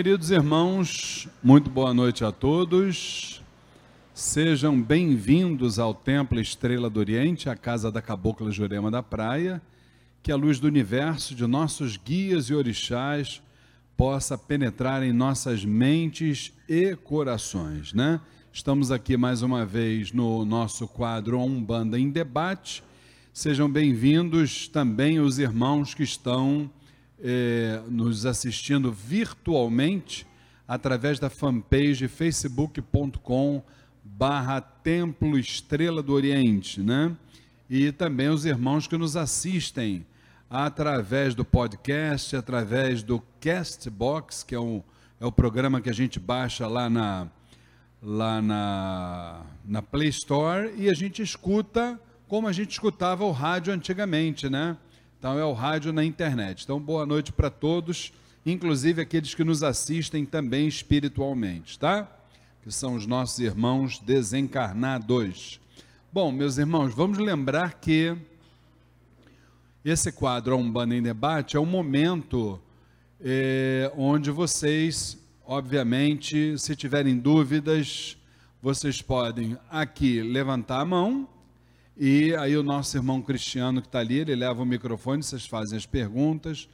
Queridos irmãos, muito boa noite a todos. Sejam bem-vindos ao Templo Estrela do Oriente, a casa da Cabocla Jurema da Praia. Que a luz do universo, de nossos guias e orixás, possa penetrar em nossas mentes e corações, né? Estamos aqui mais uma vez no nosso quadro Umbanda em Debate. Sejam bem-vindos também os irmãos que estão eh, nos assistindo virtualmente através da fanpage facebook.com barra Templo Estrela do Oriente, né? E também os irmãos que nos assistem através do podcast, através do Castbox, que é, um, é o programa que a gente baixa lá na, lá na, na Play Store e a gente escuta como a gente escutava o rádio antigamente, né? Então é o rádio na internet. Então boa noite para todos, inclusive aqueles que nos assistem também espiritualmente, tá? Que são os nossos irmãos desencarnados. Bom, meus irmãos, vamos lembrar que esse quadro Umbanda em Debate é um momento é, onde vocês, obviamente, se tiverem dúvidas, vocês podem aqui levantar a mão e aí o nosso irmão Cristiano que está ali, ele leva o microfone, vocês fazem as perguntas.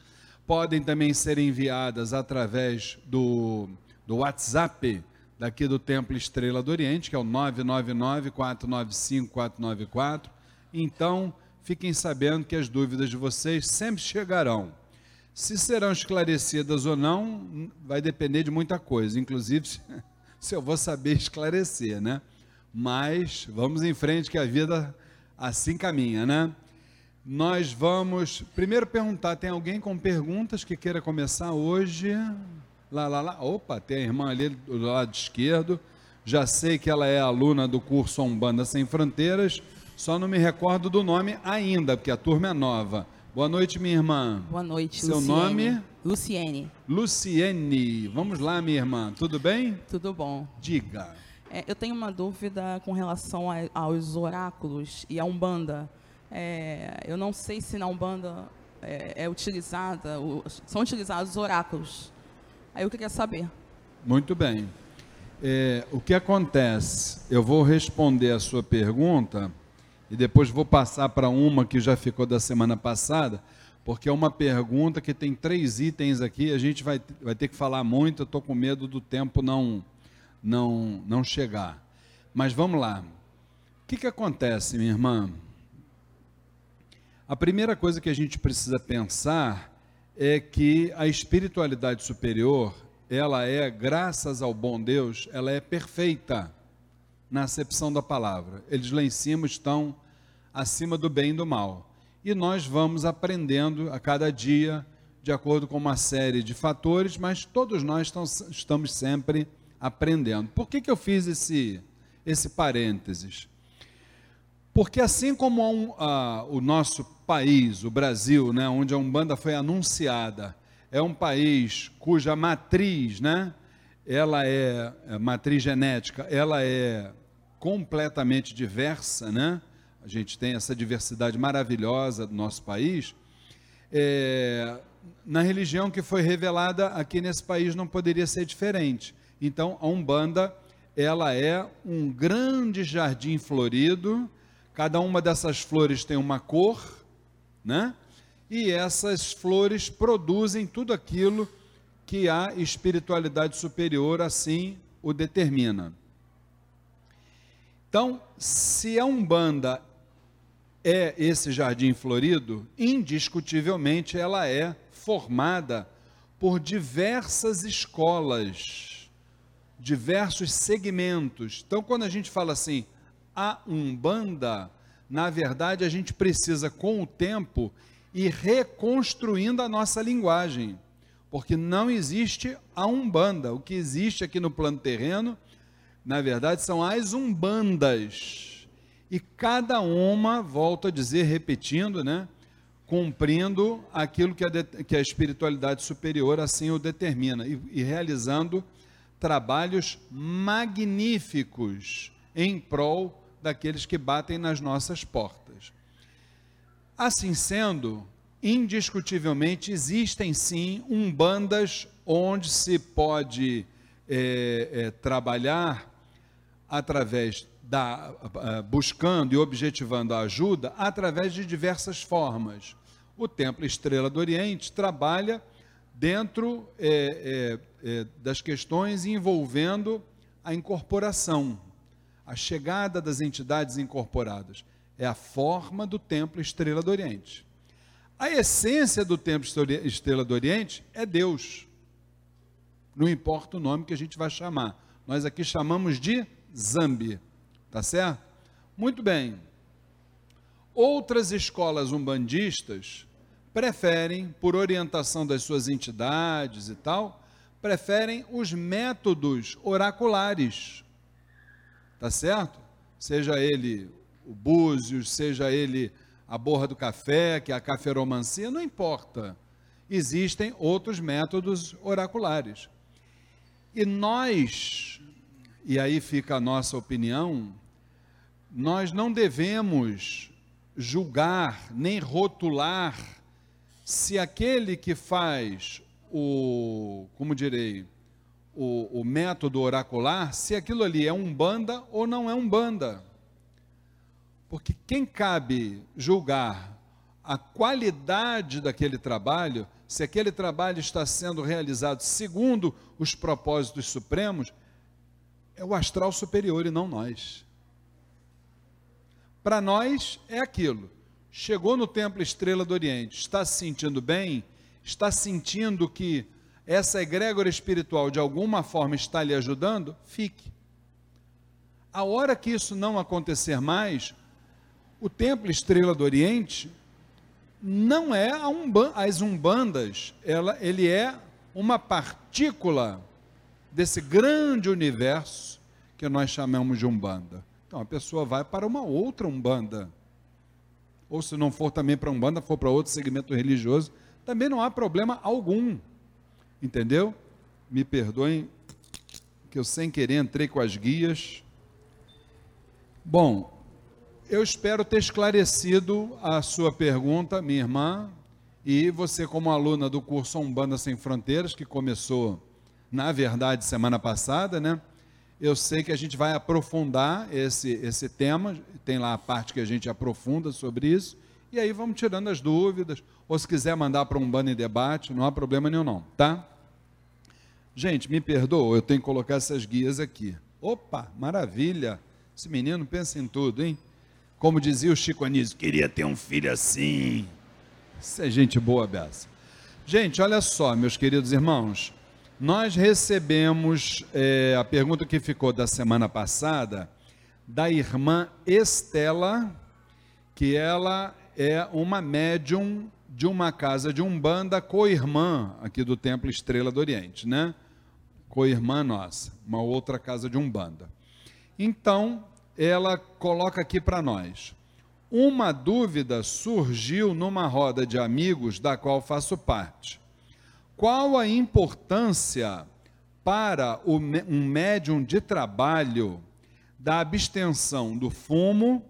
Podem também ser enviadas através do, do WhatsApp daqui do Templo Estrela do Oriente, que é o 999-495-494. Então, fiquem sabendo que as dúvidas de vocês sempre chegarão. Se serão esclarecidas ou não, vai depender de muita coisa, inclusive se, se eu vou saber esclarecer, né? Mas vamos em frente que a vida assim caminha, né? Nós vamos primeiro perguntar: tem alguém com perguntas que queira começar hoje? Lá, lá, lá. Opa, tem a irmã ali do lado esquerdo. Já sei que ela é aluna do curso Umbanda Sem Fronteiras, só não me recordo do nome ainda, porque a turma é nova. Boa noite, minha irmã. Boa noite, Seu Luciene. nome? Luciene. Luciene. Vamos lá, minha irmã. Tudo bem? Tudo bom. Diga. É, eu tenho uma dúvida com relação a, aos oráculos e a Umbanda. É, eu não sei se na Umbanda é, é utilizada, o, são utilizados oráculos. Aí eu queria saber. Muito bem. É, o que acontece? Eu vou responder a sua pergunta e depois vou passar para uma que já ficou da semana passada, porque é uma pergunta que tem três itens aqui, a gente vai, vai ter que falar muito, eu estou com medo do tempo não não, não chegar. Mas vamos lá. O que, que acontece, minha irmã? A primeira coisa que a gente precisa pensar é que a espiritualidade superior, ela é, graças ao bom Deus, ela é perfeita na acepção da palavra. Eles lá em cima estão acima do bem e do mal. E nós vamos aprendendo a cada dia, de acordo com uma série de fatores, mas todos nós estamos sempre aprendendo. Por que, que eu fiz esse, esse parênteses? Porque assim como um, o nosso país, o Brasil, né, onde a Umbanda foi anunciada, é um país cuja matriz, né, ela é, é matriz genética, ela é completamente diversa, né? A gente tem essa diversidade maravilhosa do nosso país. É, na religião que foi revelada aqui nesse país não poderia ser diferente. Então, a Umbanda, ela é um grande jardim florido, cada uma dessas flores tem uma cor, né? E essas flores produzem tudo aquilo que a espiritualidade superior assim o determina. Então, se a Umbanda é esse jardim florido, indiscutivelmente ela é formada por diversas escolas diversos segmentos. Então, quando a gente fala assim, a Umbanda, na verdade, a gente precisa, com o tempo, ir reconstruindo a nossa linguagem. Porque não existe a Umbanda. O que existe aqui no plano terreno, na verdade, são as Umbandas. E cada uma, volto a dizer, repetindo, né? Cumprindo aquilo que a, que a espiritualidade superior assim o determina e, e realizando trabalhos magníficos em prol daqueles que batem nas nossas portas. Assim sendo, indiscutivelmente existem sim umbandas onde se pode é, é, trabalhar através da buscando e objetivando a ajuda através de diversas formas. O Templo Estrela do Oriente trabalha dentro é, é, é, das questões envolvendo a incorporação, a chegada das entidades incorporadas. É a forma do Templo Estrela do Oriente. A essência do Templo Estrela do Oriente é Deus. Não importa o nome que a gente vai chamar. Nós aqui chamamos de Zambi. Tá certo? Muito bem. Outras escolas umbandistas preferem, por orientação das suas entidades e tal, preferem os métodos oraculares. Tá certo? Seja ele o búzios, seja ele a borra do café, que é a caferomancia, não importa. Existem outros métodos oraculares. E nós, e aí fica a nossa opinião, nós não devemos julgar nem rotular se aquele que faz o, como direi, o, o método oracular, se aquilo ali é um banda ou não é um banda. Porque quem cabe julgar a qualidade daquele trabalho, se aquele trabalho está sendo realizado segundo os propósitos supremos, é o astral superior e não nós. Para nós é aquilo. Chegou no templo Estrela do Oriente, está se sentindo bem, está sentindo que essa egrégora espiritual de alguma forma está lhe ajudando, fique. A hora que isso não acontecer mais, o templo Estrela do Oriente não é umban, as umbandas, ela, ele é uma partícula desse grande universo que nós chamamos de umbanda. Então a pessoa vai para uma outra Umbanda. Ou se não for também para Umbanda, for para outro segmento religioso, também não há problema algum. Entendeu? Me perdoem que eu sem querer entrei com as guias. Bom, eu espero ter esclarecido a sua pergunta, minha irmã, e você como aluna do curso Umbanda Sem Fronteiras, que começou, na verdade, semana passada, né? Eu sei que a gente vai aprofundar esse, esse tema, tem lá a parte que a gente aprofunda sobre isso, e aí vamos tirando as dúvidas, ou se quiser mandar para um banner debate, não há problema nenhum não, tá? Gente, me perdoa, eu tenho que colocar essas guias aqui. Opa, maravilha! Esse menino pensa em tudo, hein? Como dizia o Chico Anísio, queria ter um filho assim. Isso é gente boa, Bessa. Gente, olha só, meus queridos irmãos, nós recebemos é, a pergunta que ficou da semana passada da irmã Estela, que ela é uma médium de uma casa de umbanda co-irmã aqui do Templo Estrela do Oriente, né? Co-irmã nossa, uma outra casa de umbanda. Então, ela coloca aqui para nós. Uma dúvida surgiu numa roda de amigos da qual faço parte qual a importância para um médium de trabalho da abstenção do fumo,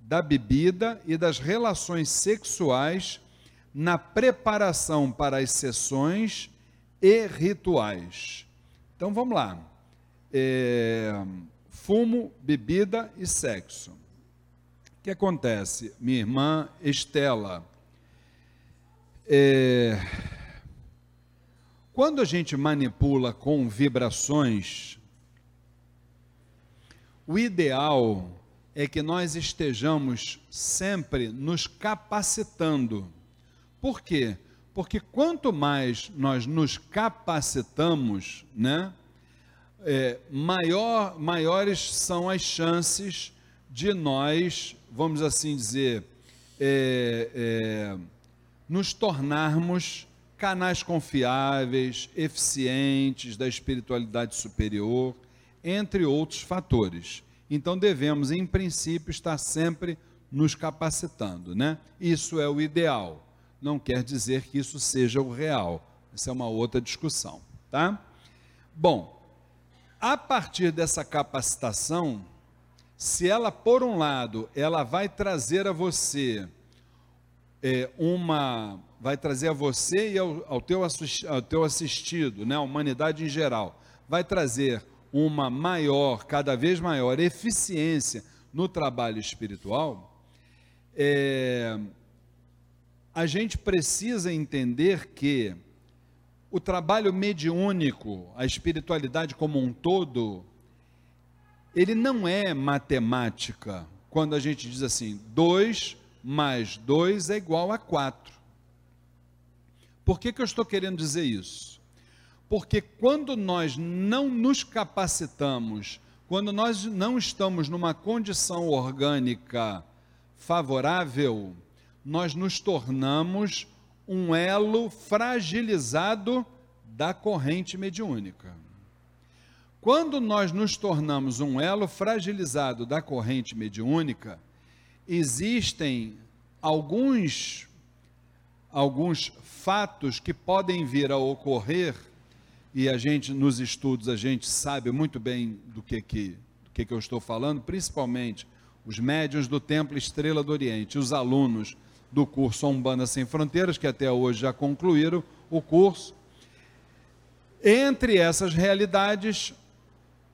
da bebida e das relações sexuais na preparação para as sessões e rituais? Então vamos lá. É, fumo, bebida e sexo. O que acontece? Minha irmã Estela. É, quando a gente manipula com vibrações, o ideal é que nós estejamos sempre nos capacitando. Por quê? Porque quanto mais nós nos capacitamos, né, é, maior, maiores são as chances de nós, vamos assim dizer, é, é, nos tornarmos canais confiáveis, eficientes da espiritualidade superior, entre outros fatores. Então devemos, em princípio, estar sempre nos capacitando, né? Isso é o ideal. Não quer dizer que isso seja o real. Essa é uma outra discussão, tá? Bom, a partir dessa capacitação, se ela por um lado, ela vai trazer a você é, uma, vai trazer a você e ao, ao, teu, ao teu assistido, né, a humanidade em geral, vai trazer uma maior, cada vez maior eficiência no trabalho espiritual, é, a gente precisa entender que o trabalho mediúnico, a espiritualidade como um todo, ele não é matemática. Quando a gente diz assim, 2 mais 2 é igual a 4. Por que, que eu estou querendo dizer isso? Porque quando nós não nos capacitamos, quando nós não estamos numa condição orgânica favorável, nós nos tornamos um elo fragilizado da corrente mediúnica. Quando nós nos tornamos um elo fragilizado da corrente mediúnica, existem alguns alguns fatos que podem vir a ocorrer e a gente nos estudos a gente sabe muito bem do que que do que, que eu estou falando, principalmente os médiuns do Templo Estrela do Oriente, os alunos do curso Umbanda Sem Fronteiras, que até hoje já concluíram o curso. Entre essas realidades,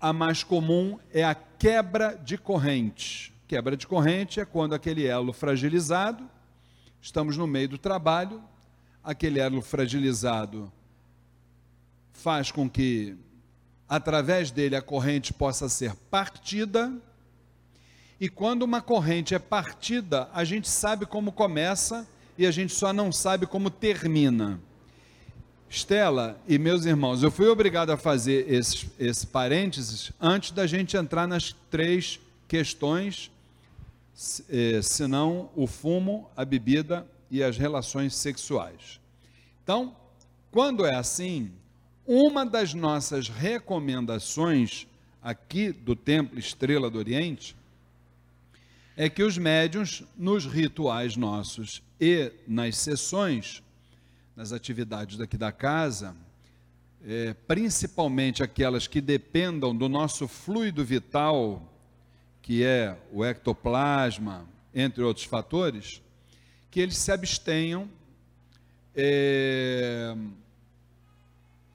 a mais comum é a quebra de corrente. Quebra de corrente é quando aquele elo fragilizado, estamos no meio do trabalho, aquele elo fragilizado faz com que, através dele, a corrente possa ser partida. E quando uma corrente é partida, a gente sabe como começa e a gente só não sabe como termina. Estela e meus irmãos, eu fui obrigado a fazer esse, esse parênteses antes da gente entrar nas três questões, senão o fumo, a bebida e as relações sexuais. Então, quando é assim, uma das nossas recomendações aqui do Templo Estrela do Oriente é que os médiuns, nos rituais nossos e nas sessões, nas atividades daqui da casa, é, principalmente aquelas que dependam do nosso fluido vital, que é o ectoplasma, entre outros fatores, que eles se abstenham é,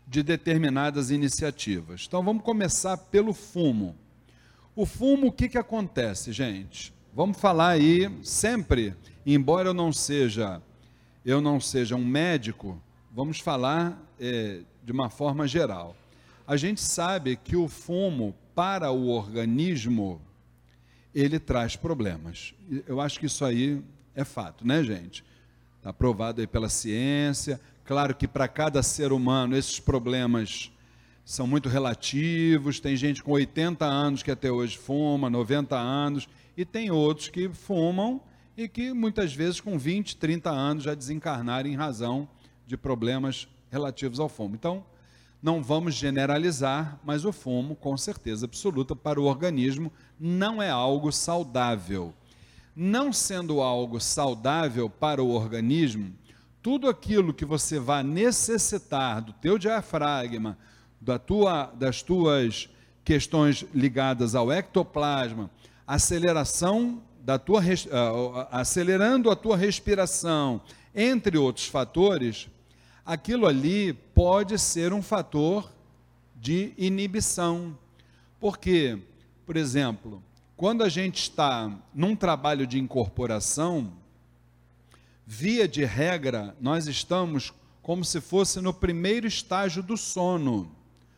de determinadas iniciativas. Então vamos começar pelo fumo. O fumo, o que, que acontece, gente? Vamos falar aí sempre, embora eu não seja eu não seja um médico, vamos falar é, de uma forma geral. A gente sabe que o fumo para o organismo ele traz problemas. Eu acho que isso aí é fato, né, gente? Está provado aí pela ciência. Claro que para cada ser humano esses problemas são muito relativos. Tem gente com 80 anos que até hoje fuma, 90 anos, e tem outros que fumam e que muitas vezes com 20, 30 anos já desencarnaram em razão de problemas relativos ao fumo. Então, não vamos generalizar, mas o fumo, com certeza absoluta, para o organismo não é algo saudável. Não sendo algo saudável para o organismo, tudo aquilo que você vai necessitar do teu diafragma, da tua, das tuas questões ligadas ao ectoplasma, aceleração da tua, uh, acelerando a tua respiração, entre outros fatores, aquilo ali pode ser um fator de inibição. Porque, por exemplo, quando a gente está num trabalho de incorporação, via de regra, nós estamos como se fosse no primeiro estágio do sono.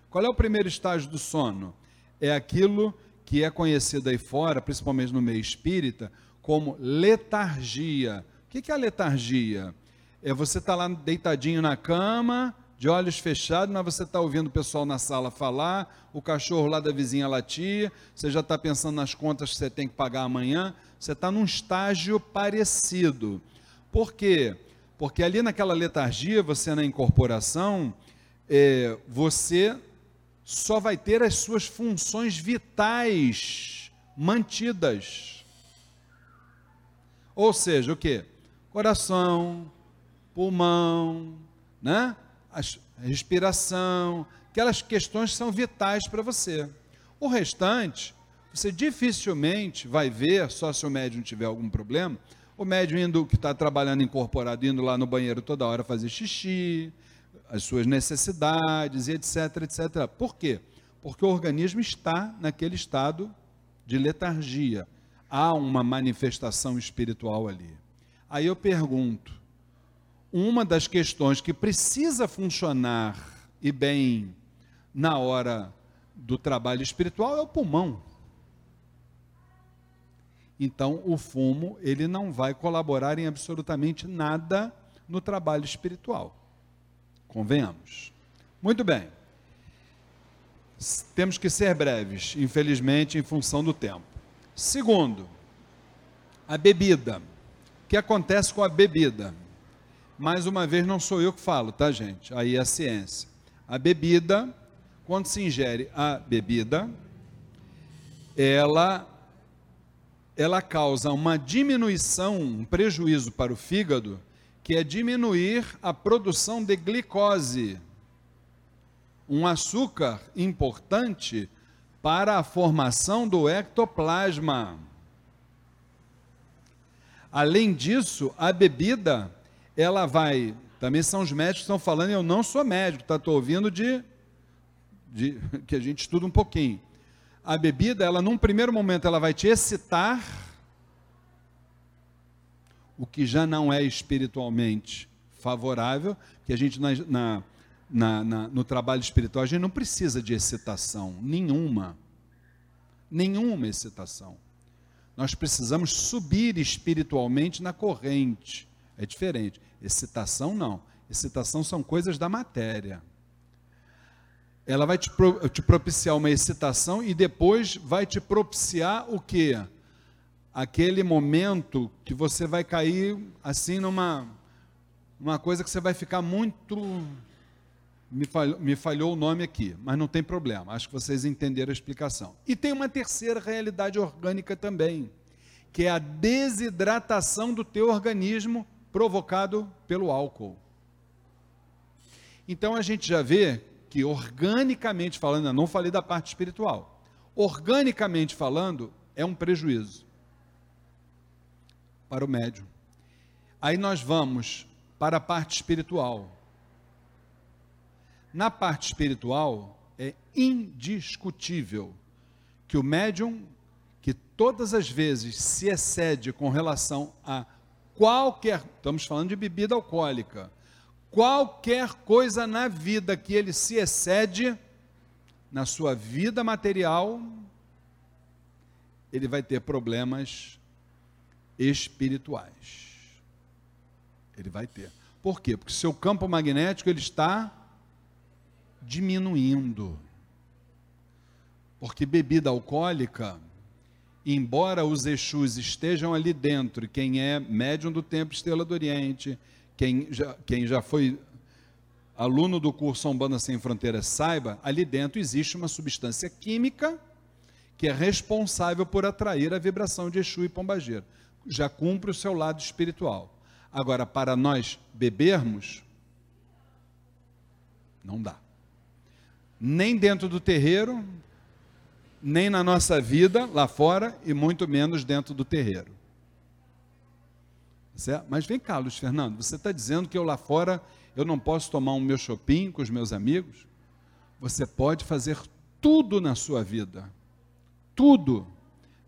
Qual é o primeiro estágio do sono? É aquilo que é conhecida aí fora, principalmente no meio espírita, como letargia. O que é a letargia? É você estar tá lá deitadinho na cama, de olhos fechados, mas você está ouvindo o pessoal na sala falar, o cachorro lá da vizinha latir, você já está pensando nas contas que você tem que pagar amanhã, você está num estágio parecido. Por quê? Porque ali naquela letargia, você na incorporação, é, você só vai ter as suas funções vitais mantidas. Ou seja, o que? Coração, pulmão, né? A respiração, aquelas questões são vitais para você. O restante, você dificilmente vai ver, só se o médium tiver algum problema, O médium indo, que está trabalhando incorporado, indo lá no banheiro toda hora fazer xixi, as suas necessidades, etc, etc. Por quê? Porque o organismo está naquele estado de letargia. Há uma manifestação espiritual ali. Aí eu pergunto: uma das questões que precisa funcionar e bem na hora do trabalho espiritual é o pulmão. Então, o fumo, ele não vai colaborar em absolutamente nada no trabalho espiritual. Convenhamos. Muito bem. Temos que ser breves, infelizmente, em função do tempo. Segundo, a bebida. O que acontece com a bebida? Mais uma vez, não sou eu que falo, tá, gente? Aí é a ciência. A bebida, quando se ingere a bebida, ela ela causa uma diminuição, um prejuízo para o fígado, que é diminuir a produção de glicose, um açúcar importante para a formação do ectoplasma. Além disso, a bebida, ela vai, também são os médicos que estão falando, eu não sou médico, tá? Estou ouvindo de, de, que a gente estuda um pouquinho a bebida, ela num primeiro momento ela vai te excitar, o que já não é espiritualmente favorável, que a gente na, na, na, na, no trabalho espiritual a gente não precisa de excitação nenhuma, nenhuma excitação. Nós precisamos subir espiritualmente na corrente. É diferente. Excitação não. Excitação são coisas da matéria ela vai te, pro, te propiciar uma excitação e depois vai te propiciar o quê? Aquele momento que você vai cair assim numa uma coisa que você vai ficar muito me falhou, me falhou o nome aqui, mas não tem problema, acho que vocês entenderam a explicação. E tem uma terceira realidade orgânica também, que é a desidratação do teu organismo provocado pelo álcool. Então a gente já vê que organicamente falando, eu não falei da parte espiritual, organicamente falando, é um prejuízo para o médium. Aí nós vamos para a parte espiritual. Na parte espiritual, é indiscutível que o médium, que todas as vezes se excede com relação a qualquer, estamos falando de bebida alcoólica, qualquer coisa na vida que ele se excede, na sua vida material, ele vai ter problemas espirituais. Ele vai ter. Por quê? Porque seu campo magnético ele está diminuindo. Porque bebida alcoólica, embora os Exus estejam ali dentro, quem é médium do Templo Estrela do Oriente, quem já, quem já foi aluno do curso Umbanda Sem Fronteiras saiba, ali dentro existe uma substância química que é responsável por atrair a vibração de Exu e Pombagira. Já cumpre o seu lado espiritual. Agora, para nós bebermos, não dá. Nem dentro do terreiro, nem na nossa vida lá fora e muito menos dentro do terreiro. Certo? Mas vem cá, Luiz Fernando, você está dizendo que eu lá fora eu não posso tomar um meu shopping com os meus amigos? Você pode fazer tudo na sua vida. Tudo.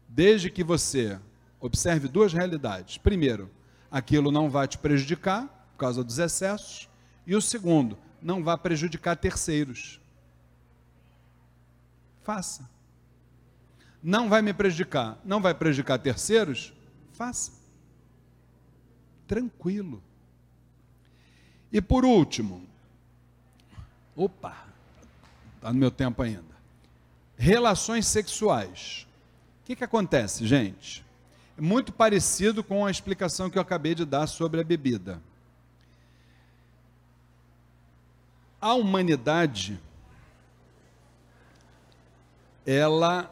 Desde que você observe duas realidades. Primeiro, aquilo não vai te prejudicar por causa dos excessos. E o segundo, não vai prejudicar terceiros. Faça. Não vai me prejudicar, não vai prejudicar terceiros? Faça tranquilo. E por último, opa, está no meu tempo ainda. Relações sexuais. O que, que acontece, gente? É muito parecido com a explicação que eu acabei de dar sobre a bebida. A humanidade, ela,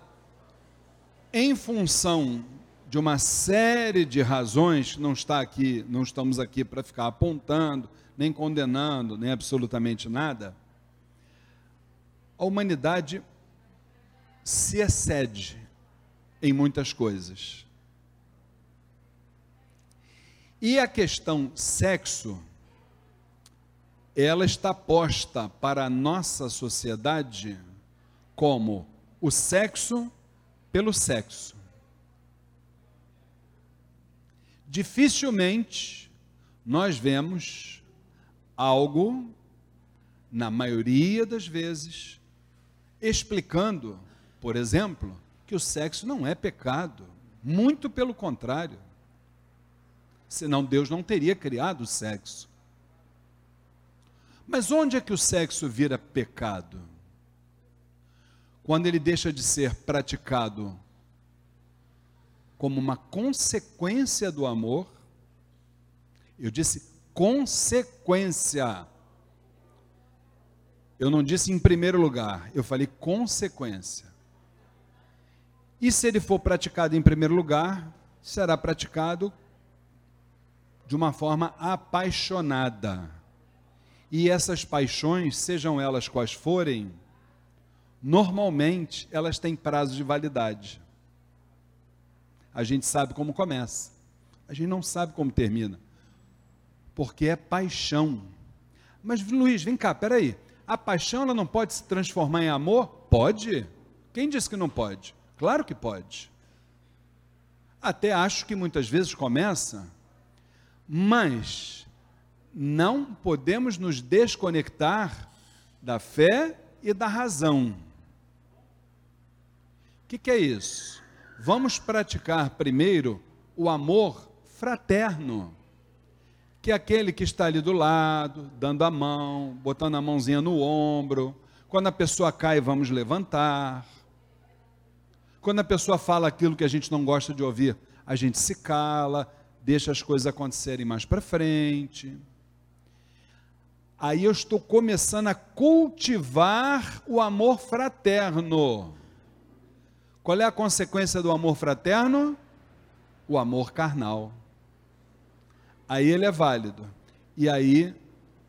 em função de uma série de razões, não está aqui, não estamos aqui para ficar apontando, nem condenando, nem absolutamente nada. A humanidade se excede em muitas coisas. E a questão sexo, ela está posta para a nossa sociedade como o sexo pelo sexo. Dificilmente nós vemos algo, na maioria das vezes, explicando, por exemplo, que o sexo não é pecado. Muito pelo contrário. Senão Deus não teria criado o sexo. Mas onde é que o sexo vira pecado? Quando ele deixa de ser praticado como uma consequência do amor. Eu disse consequência. Eu não disse em primeiro lugar, eu falei consequência. E se ele for praticado em primeiro lugar, será praticado de uma forma apaixonada. E essas paixões, sejam elas quais forem, normalmente elas têm prazo de validade. A gente sabe como começa, a gente não sabe como termina, porque é paixão. Mas Luiz, vem cá, peraí, a paixão ela não pode se transformar em amor? Pode. Quem disse que não pode? Claro que pode. Até acho que muitas vezes começa, mas não podemos nos desconectar da fé e da razão. O que, que é isso? Vamos praticar primeiro o amor fraterno, que é aquele que está ali do lado, dando a mão, botando a mãozinha no ombro. Quando a pessoa cai, vamos levantar quando a pessoa fala aquilo que a gente não gosta de ouvir, a gente se cala, deixa as coisas acontecerem mais para frente. Aí eu estou começando a cultivar o amor fraterno. Qual é a consequência do amor fraterno? O amor carnal. Aí ele é válido. E aí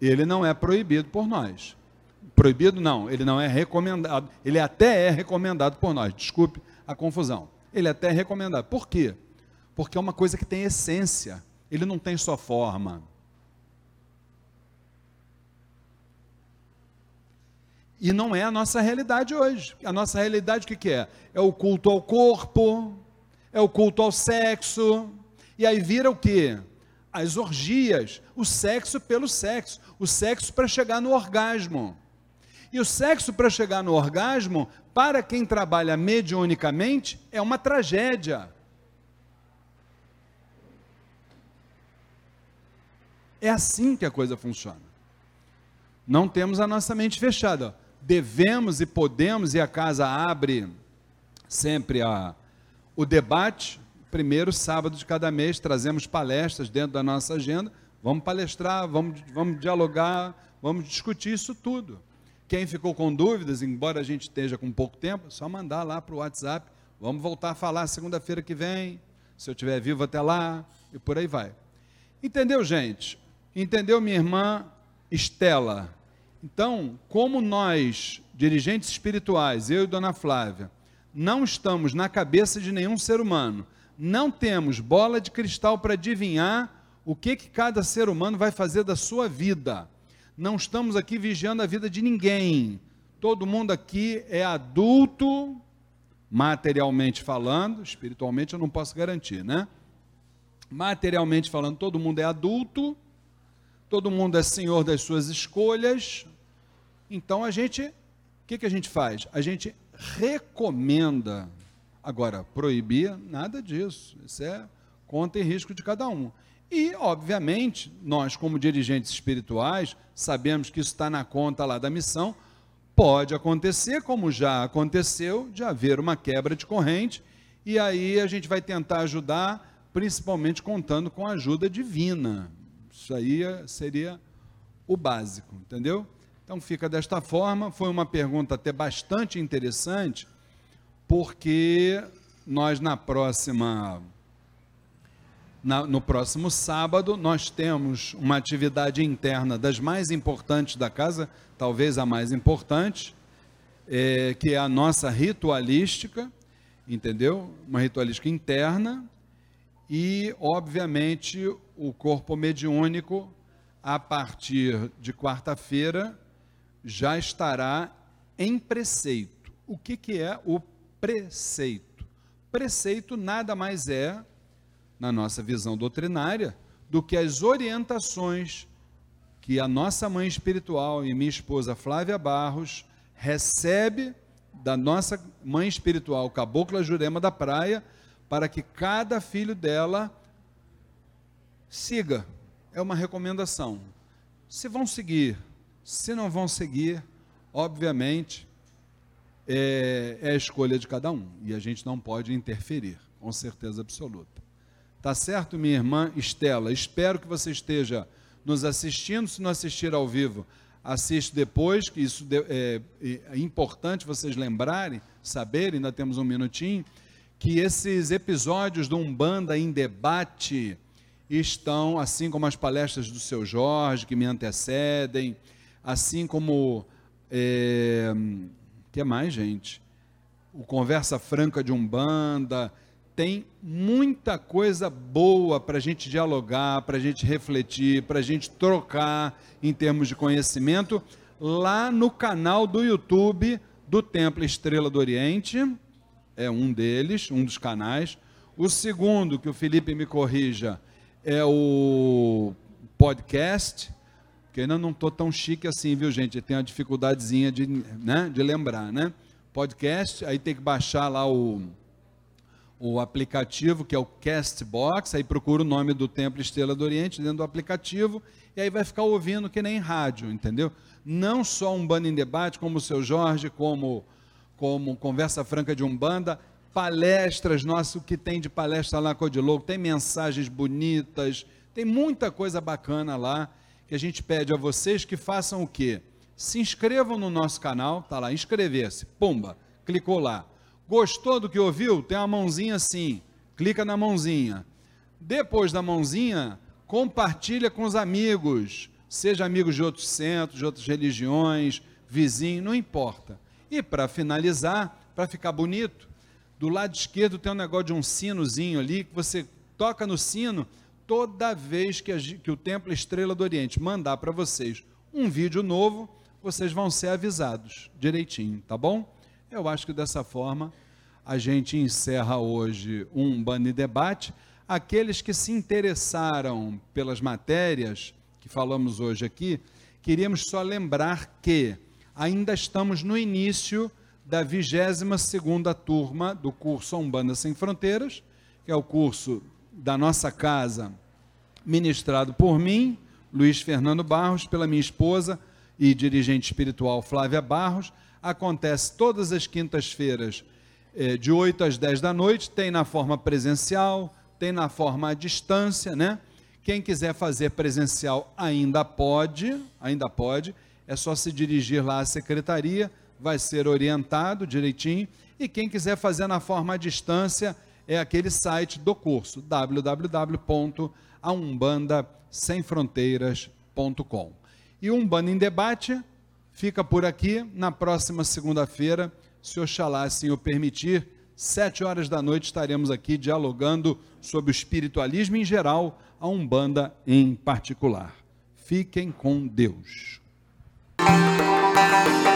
ele não é proibido por nós. Proibido não, ele não é recomendado. Ele até é recomendado por nós. Desculpe a confusão. Ele até é recomendado. Por quê? Porque é uma coisa que tem essência, ele não tem só forma. E não é a nossa realidade hoje. A nossa realidade o que, que é? É o culto ao corpo, é o culto ao sexo, e aí vira o que? As orgias, o sexo pelo sexo, o sexo para chegar no orgasmo. E o sexo para chegar no orgasmo, para quem trabalha mediunicamente, é uma tragédia. É assim que a coisa funciona. Não temos a nossa mente fechada. Devemos e podemos, e a casa abre sempre a, o debate. Primeiro sábado de cada mês, trazemos palestras dentro da nossa agenda. Vamos palestrar, vamos, vamos dialogar, vamos discutir isso tudo. Quem ficou com dúvidas, embora a gente esteja com pouco tempo, só mandar lá para o WhatsApp. Vamos voltar a falar segunda-feira que vem. Se eu estiver vivo até lá, e por aí vai. Entendeu, gente? Entendeu, minha irmã Estela? Então, como nós, dirigentes espirituais, eu e Dona Flávia, não estamos na cabeça de nenhum ser humano, não temos bola de cristal para adivinhar o que, que cada ser humano vai fazer da sua vida não estamos aqui vigiando a vida de ninguém. Todo mundo aqui é adulto, materialmente falando, espiritualmente eu não posso garantir, né? Materialmente falando, todo mundo é adulto, todo mundo é senhor das suas escolhas. Então a gente, o que, que a gente faz? A gente recomenda. Agora, proibir, nada disso. Isso é conta e risco de cada um. E, obviamente, nós, como dirigentes espirituais, sabemos que isso está na conta lá da missão. Pode acontecer, como já aconteceu, de haver uma quebra de corrente, e aí a gente vai tentar ajudar, principalmente contando com a ajuda divina. Isso aí seria o básico, entendeu? Então fica desta forma. Foi uma pergunta até bastante interessante, porque nós na próxima na, no próximo sábado, nós temos uma atividade interna das mais importantes da casa, talvez a mais importante, é, que é a nossa ritualística, entendeu? Uma ritualística interna. E, obviamente, o corpo mediúnico, a partir de quarta-feira, já estará em preceito. O que, que é o preceito? Preceito nada mais é, na nossa visão doutrinária, do que as orientações que a nossa mãe espiritual e minha esposa Flávia Barros recebe da nossa mãe espiritual, Cabocla Jurema da Praia, para que cada filho dela siga. É uma recomendação. Se vão seguir, se não vão seguir, obviamente, é, é a escolha de cada um. E a gente não pode interferir, com certeza absoluta. Tá certo, minha irmã Estela? Espero que você esteja nos assistindo. Se não assistir ao vivo, assiste depois, que isso é, é importante vocês lembrarem, saberem, ainda temos um minutinho que esses episódios do Umbanda em debate estão, assim como as palestras do seu Jorge, que me antecedem, assim como. É, que mais, gente? O Conversa Franca de Umbanda. Tem muita coisa boa para a gente dialogar, para a gente refletir, para a gente trocar em termos de conhecimento lá no canal do YouTube do Templo Estrela do Oriente é um deles, um dos canais. O segundo, que o Felipe me corrija, é o podcast, que ainda não estou tão chique assim, viu, gente? Tem uma dificuldadezinha de, né, de lembrar, né? Podcast, aí tem que baixar lá o, o aplicativo, que é o Castbox, aí procura o nome do Templo Estrela do Oriente dentro do aplicativo, e aí vai ficar ouvindo que nem rádio, entendeu? Não só um Bando em Debate, como o seu Jorge, como como Conversa Franca de Umbanda, palestras, nosso que tem de palestra lá com Louco, tem mensagens bonitas, tem muita coisa bacana lá, que a gente pede a vocês que façam o quê? Se inscrevam no nosso canal, tá lá, inscrever-se, pumba, clicou lá. Gostou do que ouviu? Tem uma mãozinha assim, clica na mãozinha. Depois da mãozinha, compartilha com os amigos, seja amigos de outros centros, de outras religiões, vizinho, não importa. E para finalizar, para ficar bonito, do lado esquerdo tem um negócio de um sinozinho ali, que você toca no sino toda vez que, a, que o Templo Estrela do Oriente mandar para vocês um vídeo novo, vocês vão ser avisados direitinho, tá bom? Eu acho que dessa forma a gente encerra hoje um Bande Debate. Aqueles que se interessaram pelas matérias que falamos hoje aqui, queríamos só lembrar que ainda estamos no início da 22ª turma do curso Umbanda Sem Fronteiras, que é o curso da nossa casa, ministrado por mim, Luiz Fernando Barros, pela minha esposa e dirigente espiritual Flávia Barros. Acontece todas as quintas-feiras, eh, de 8 às 10 da noite, tem na forma presencial, tem na forma à distância, né? Quem quiser fazer presencial ainda pode, ainda pode é só se dirigir lá à secretaria, vai ser orientado direitinho. E quem quiser fazer na forma à distância, é aquele site do curso, www.aumbandasemfronteiras.com. E Umbanda em Debate fica por aqui na próxima segunda-feira, se Oxalá assim o permitir, sete horas da noite estaremos aqui dialogando sobre o espiritualismo em geral, a Umbanda em particular. Fiquem com Deus. Música